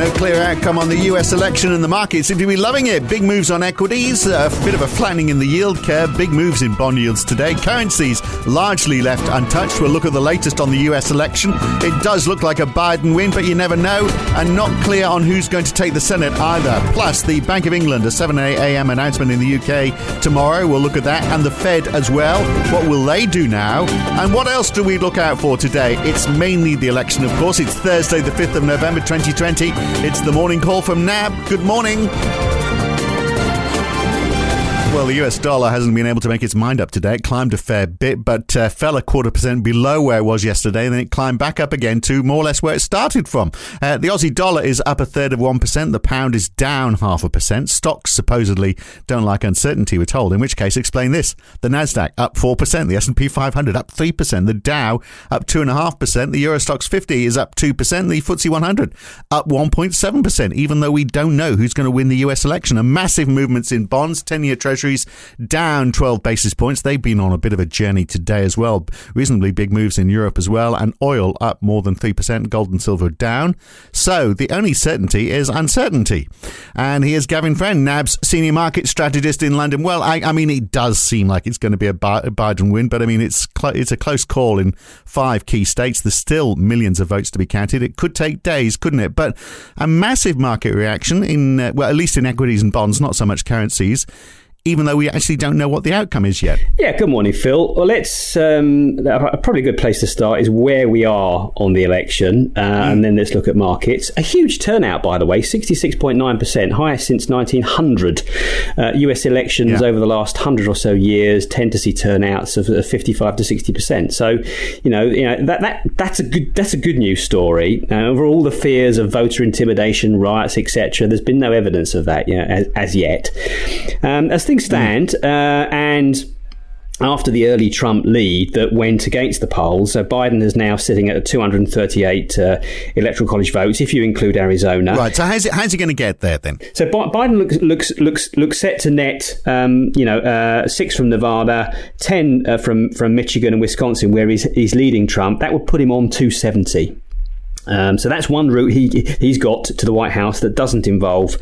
No clear outcome on the US election and the markets seem to be loving it. Big moves on equities, a bit of a flattening in the yield curve, big moves in bond yields today. Currencies largely left untouched. We'll look at the latest on the US election. It does look like a Biden win, but you never know, and not clear on who's going to take the Senate either. Plus, the Bank of England, a 7 a.m. announcement in the UK tomorrow. We'll look at that, and the Fed as well. What will they do now? And what else do we look out for today? It's mainly the election, of course. It's Thursday, the 5th of November 2020. It's the morning call from NAB. Good morning. Well, the US dollar hasn't been able to make its mind up today. It climbed a fair bit, but uh, fell a quarter percent below where it was yesterday. Then it climbed back up again to more or less where it started from. Uh, the Aussie dollar is up a third of 1%. The pound is down half a percent. Stocks supposedly don't like uncertainty, we're told. In which case, explain this. The Nasdaq up 4%. The S&P 500 up 3%. The Dow up 2.5%. The Euro Stoxx 50 is up 2%. The FTSE 100 up 1.7%, even though we don't know who's going to win the US election. A massive movements in bonds, 10-year treasury Treasuries down 12 basis points. They've been on a bit of a journey today as well. Reasonably big moves in Europe as well. And oil up more than 3%, gold and silver down. So the only certainty is uncertainty. And here's Gavin Friend, NAB's senior market strategist in London. Well, I, I mean, it does seem like it's going to be a Biden win, but I mean, it's cl- it's a close call in five key states. There's still millions of votes to be counted. It could take days, couldn't it? But a massive market reaction in, uh, well, at least in equities and bonds, not so much currencies even though we actually don't know what the outcome is yet. Yeah, good morning, Phil. Well, let's um, probably a good place to start is where we are on the election, uh, mm. and then let's look at markets. A huge turnout, by the way, sixty-six point nine percent, highest since nineteen hundred. Uh, U.S. elections yeah. over the last hundred or so years tend to see turnouts of fifty-five to sixty percent. So, you know, you know that, that that's a good that's a good news story. Uh, over all the fears of voter intimidation, riots, etc., there's been no evidence of that, you know, as, as yet. Um, as things stand, uh, and after the early Trump lead that went against the polls. So Biden is now sitting at 238 uh, electoral college votes, if you include Arizona. Right. So how's it, how's he going to get there then? So Biden looks looks looks looks set to net, um, you know, uh, six from Nevada, ten uh, from from Michigan and Wisconsin, where he's he's leading Trump. That would put him on 270. Um, so that's one route he he's got to the White House that doesn't involve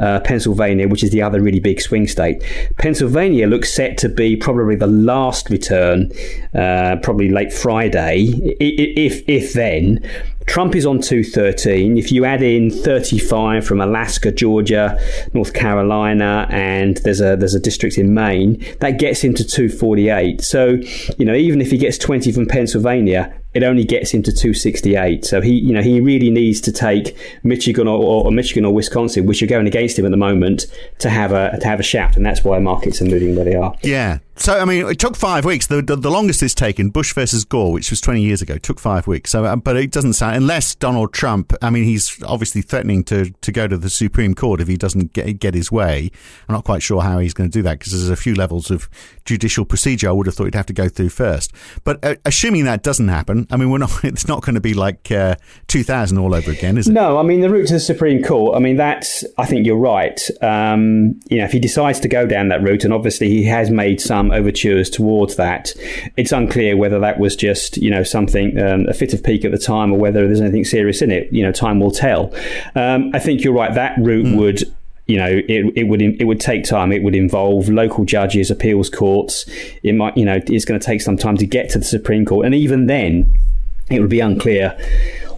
uh, Pennsylvania, which is the other really big swing state. Pennsylvania looks set to be probably the last return, uh, probably late Friday, if if then. Trump is on 213. If you add in 35 from Alaska, Georgia, North Carolina, and there's a there's a district in Maine, that gets him to 248. So, you know, even if he gets 20 from Pennsylvania, it only gets him to 268. So he, you know, he really needs to take Michigan or, or, Michigan or Wisconsin, which are going against him at the moment, to have a to have a shout, and that's why markets are moving where they are. Yeah, so, I mean, it took five weeks. The, the, the, longest it's taken, Bush versus Gore, which was 20 years ago, took five weeks. So, um, but it doesn't sound, unless Donald Trump, I mean, he's obviously threatening to, to go to the Supreme Court if he doesn't get, get his way. I'm not quite sure how he's going to do that because there's a few levels of judicial procedure I would have thought he'd have to go through first. But uh, assuming that doesn't happen, I mean, we're not, it's not going to be like uh, 2000 all over again, is it? No, I mean, the route to the Supreme Court, I mean, that's, I think you're right. Um, you know, if he decides to go down that route, and obviously he has made some overtures towards that. It's unclear whether that was just you know something um, a fit of pique at the time or whether there's anything serious in it. You know, time will tell. Um, I think you're right. That route mm. would you know, it, it would it would take time. It would involve local judges, appeals courts. It might, you know, it's going to take some time to get to the Supreme Court, and even then, it would be unclear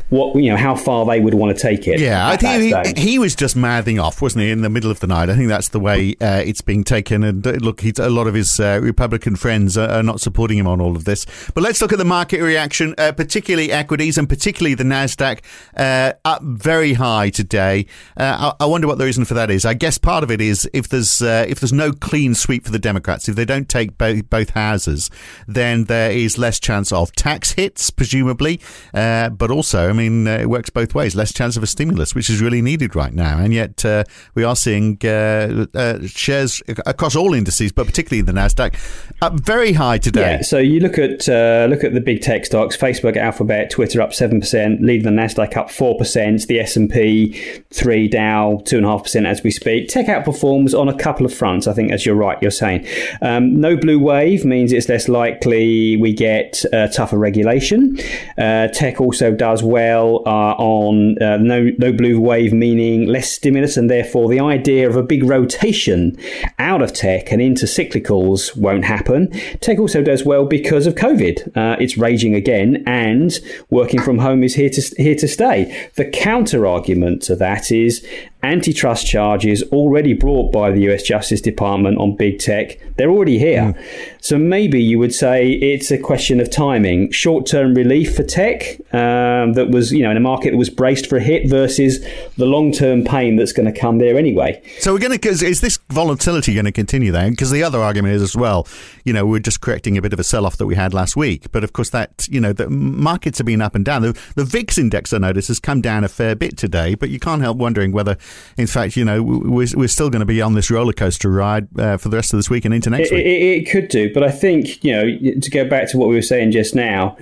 what you know how far they would want to take it. Yeah, I think he, he, was just mouthing off, wasn't he, in the middle of the night? I think that's the way uh, it's being taken. And uh, look, a lot of his uh, Republican friends are, are, not supporting him on all of this. But let's look at the market reaction, uh, particularly equities and particularly the Nasdaq uh, up very high today. Uh, I, I, wonder what the reason for that is. I guess part of it is if there's if there's no clean sweep for the Democrats, if they don't take both, both houses, then there is less chance of tax hits, presumably, but also mean, uh, it works both ways. Less chance of a stimulus, which is really needed right now. And yet, uh, we are seeing uh, uh shares across all indices, but particularly the Nasdaq, up very high today. Yeah. So you look at uh, look at the big tech stocks: Facebook, Alphabet, Twitter up seven percent, leading the Nasdaq up four percent. The S and P three, Dow two and a half percent as we speak. Tech outperforms on a couple of fronts. I think, as you're right, you're saying. Um, no blue wave means it's less likely we get tougher regulation. tech also does well uh, on uh, no no blue wave meaning less stimulus, and therefore the idea of a big rotation out of tech and into cyclicals won't happen. Tech also does well because of COVID. Uh, it's raging again, and working from home is here to here to stay. The counter argument to that is antitrust charges already brought by the US Justice Department on big tech. They're already here. Mm. So maybe you would say it's a question of timing. Short term relief for tech um, that was, you know, in a market that was braced for a hit versus the long term pain that's going to come there anyway. So we're going to, is this volatility going to continue then? Because the other argument is as well, you know, we're just correcting a bit of a sell off that we had last week. But of course, that, you know, the markets have been up and down. The, the VIX index, I notice, has come down a fair bit today, but you can't help wondering whether in fact, you know, we're, we're still going to be on this roller coaster ride uh, for the rest of this week and into next it, week. It, it, could do, but I think you know to go back to what we were saying just now.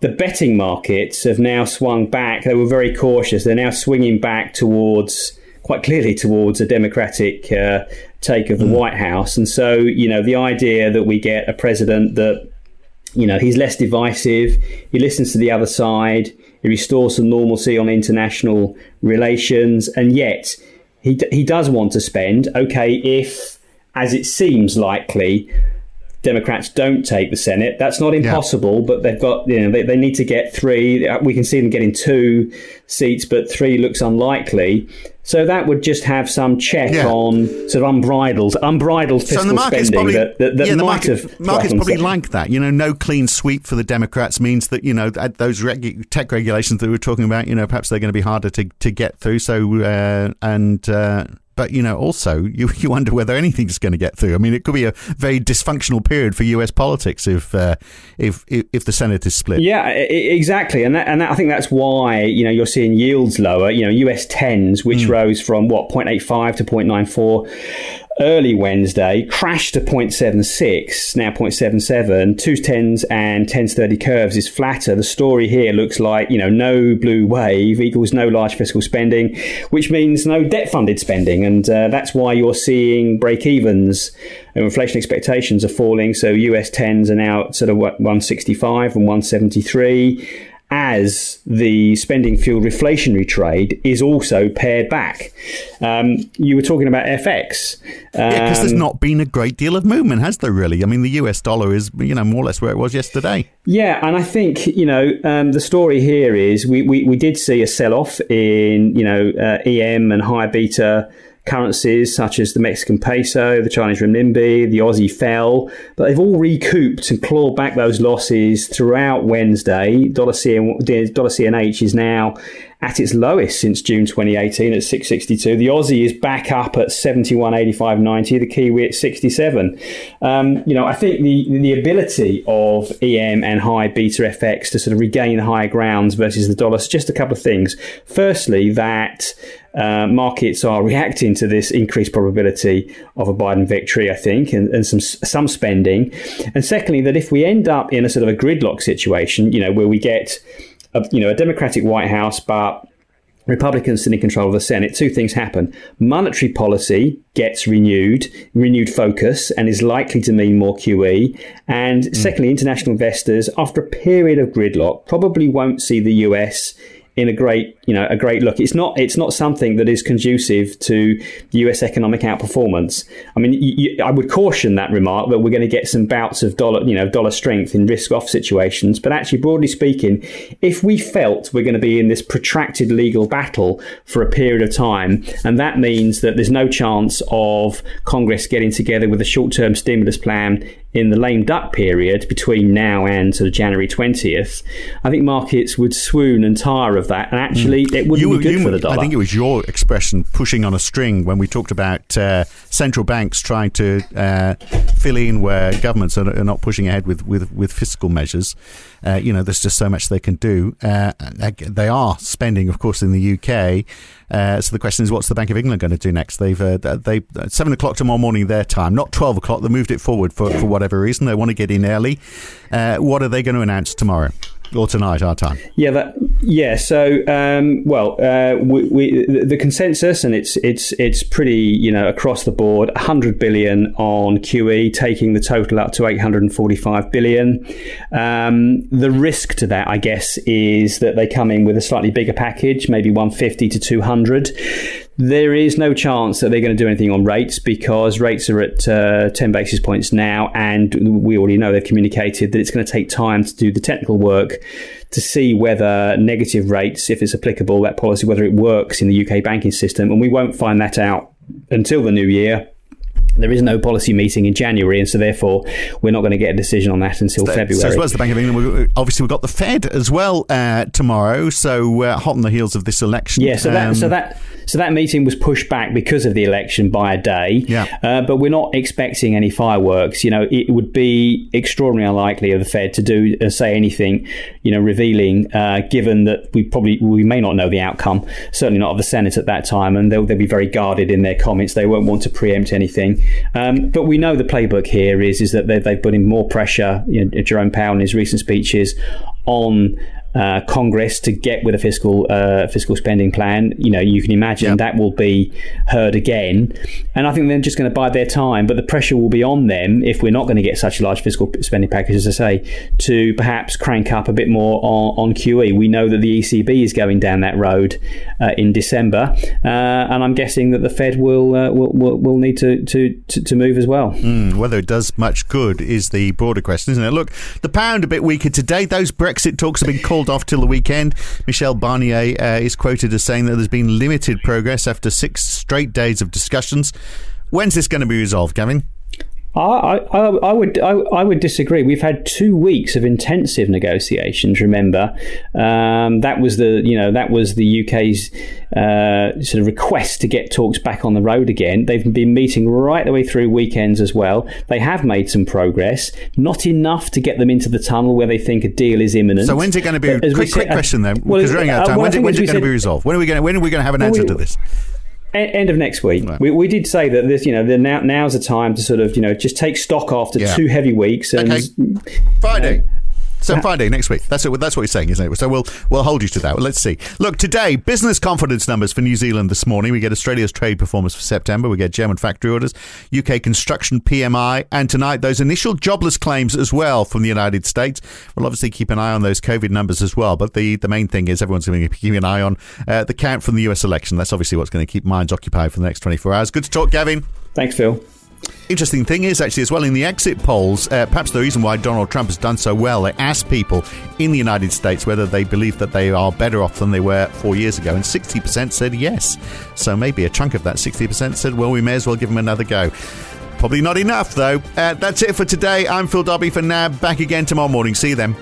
The betting markets have now swung back. They were very cautious. They're now swinging back towards, quite clearly, towards a democratic uh, take of the mm. White House. And so, you know, the idea that we get a president that you know, he's less divisive. He listens to the other side. He restores some normalcy on international relations, and yet he he does want to spend. Okay, if as it seems likely, Democrats don't take the Senate. That's not impossible, yeah. but they've got you know they, they need to get three. We can see them getting two seats, but three looks unlikely. So that would just have some check yeah. on sort of unbridled, unbridled fiscal so spending probably, that, that, that yeah, might market, have. Markets probably like that. You know, no clean sweep for the Democrats means that you know those tech regulations that we were talking about. You know, perhaps they're going to be harder to, to get through. So uh, and. Uh, but you know, also you, you wonder whether anything's going to get through. I mean, it could be a very dysfunctional period for U.S. politics if uh, if, if the Senate is split. Yeah, exactly, and that, and that, I think that's why you know you're seeing yields lower. You know, U.S. tens, which mm. rose from what 0.85 to 0.94 early Wednesday, crashed to 0.76, now 0.77. Two tens and tens 30 curves is flatter. The story here looks like, you know, no blue wave equals no large fiscal spending, which means no debt funded spending. And uh, that's why you're seeing break evens. And inflation expectations are falling. So US tens are now sort of 165 and 173 as the spending fueled reflationary trade is also pared back. Um, you were talking about FX. Um, yeah, because there's not been a great deal of movement, has there really? I mean, the US dollar is, you know, more or less where it was yesterday. Yeah, and I think, you know, um, the story here is we, we, we did see a sell off in, you know, uh, EM and higher beta currencies such as the Mexican peso, the Chinese renminbi, the Aussie fell, but they've all recouped and clawed back those losses throughout Wednesday. Dollar, dollar CNH is now at its lowest since June 2018 at 662. The Aussie is back up at 71.85.90. The Kiwi at 67. Um, you know, I think the the ability of EM and high beta FX to sort of regain higher grounds versus the dollar is just a couple of things. Firstly, that uh, markets are reacting to this increased probability of a Biden victory, I think, and, and some some spending. And secondly, that if we end up in a sort of a gridlock situation, you know, where we get a, you know a Democratic White House, but Republicans still in control of the Senate, two things happen. Monetary policy gets renewed, renewed focus, and is likely to mean more QE. And mm. secondly, international investors, after a period of gridlock, probably won't see the US in a great, you know, a great look. It's not, it's not something that is conducive to U.S. economic outperformance. I mean, you, you, I would caution that remark that we're going to get some bouts of dollar, you know, dollar strength in risk-off situations. But actually, broadly speaking, if we felt we're going to be in this protracted legal battle for a period of time, and that means that there's no chance of Congress getting together with a short-term stimulus plan in the lame duck period between now and sort of January 20th, I think markets would swoon and tire of that. And actually, mm. it wouldn't you, be good you, for the dollar. I think it was your expression, pushing on a string, when we talked about uh, central banks trying to uh, fill in where governments are, are, not pushing ahead with, with, with fiscal measures. Uh, you know, there's just so much they can do. Uh, they are spending, of course, in the UK. Uh, so the question is, what's the Bank of England going to do next? They've uh, they seven o'clock tomorrow morning their time, not twelve o'clock. They moved it forward for, for whatever reason. They want to get in early. Uh, what are they going to announce tomorrow? or tonight, our time. Yeah, that, yeah. So, um, well, uh, we, we, the, the, consensus, and it's it's it's pretty, you know, across the board, 100 billion on QE, taking the total up to 845 billion. Um, the risk to that, I guess, is that they come in with a slightly bigger package, maybe 150 to 200. There is no chance that they're going to do anything on rates because rates are at uh, 10 basis points now, and we already know they've communicated that it's going to take time to do the technical work to see whether negative rates, if it's applicable, that policy, whether it works in the UK banking system. And we won't find that out until the new year there is no policy meeting in January, and so therefore we're not going to get a decision on that until so, February. So as well as the Bank of England, obviously we've got the Fed as well uh, tomorrow. So uh, hot on the heels of this election. Yeah. So that um, so that so that meeting was pushed back because of the election by a day. Yeah. Uh, but we're not expecting any fireworks. You know, it would be extraordinarily unlikely of the Fed to do uh, say anything, you know, revealing, uh, given that we probably we may not know the outcome. Certainly not of the Senate at that time, and they'll, they'll be very guarded in their comments. They won't want to preempt anything. Um, but we know the playbook here is is that they've, they've put in more pressure. You know, Jerome Powell in his recent speeches on uh, Congress to get with a fiscal uh, fiscal spending plan. You know, you can imagine yep. that will be heard again, and I think they're just going to bide their time. But the pressure will be on them if we're not going to get such a large fiscal spending package, as I say, to perhaps crank up a bit more on, on QE. We know that the ECB is going down that road uh, in December, uh, and I'm guessing that the Fed will uh, will, will, will, need to, to, to, to move as well. Mm, whether it does much good is the broader question, isn't it? Look, the pound a bit weaker today. Those Brexit talks have been called off till the weekend. Michel Barnier uh, is quoted as saying that there's been limited progress after six straight days of discussions. When's this going to be resolved, Gavin? I, I, I, would I, I, would disagree. We've had two weeks of intensive negotiations. Remember, um, that was the you know that was the UK's uh, sort of request to get talks back on the road again. They've been meeting right the way through weekends as well. They have made some progress, not enough to get them into the tunnel where they think a deal is imminent. So when's it going to be? Quick, quick question then, well, because running out of uh, time. Well, when's, it, when's it going to be resolved? When are we going? To, when are we going to have an answer we, to this? End of next week. Right. We, we did say that this, you know, the, now now's the time to sort of, you know, just take stock after yeah. two heavy weeks and okay. Mm, Friday. You know, so Friday next week. That's what, that's what you're saying, isn't it? So we'll we'll hold you to that. Well, let's see. Look, today business confidence numbers for New Zealand this morning. We get Australia's trade performance for September. We get German factory orders, UK construction PMI, and tonight those initial jobless claims as well from the United States. We'll obviously keep an eye on those COVID numbers as well. But the the main thing is everyone's going to be keeping an eye on uh, the count from the US election. That's obviously what's going to keep minds occupied for the next 24 hours. Good to talk, Gavin. Thanks, Phil. Interesting thing is actually as well in the exit polls, uh, perhaps the reason why Donald Trump has done so well, they asked people in the United States whether they believe that they are better off than they were four years ago, and 60% said yes. So maybe a chunk of that 60% said, well, we may as well give him another go. Probably not enough, though. Uh, that's it for today. I'm Phil Dobbie for NAB. Back again tomorrow morning. See you then.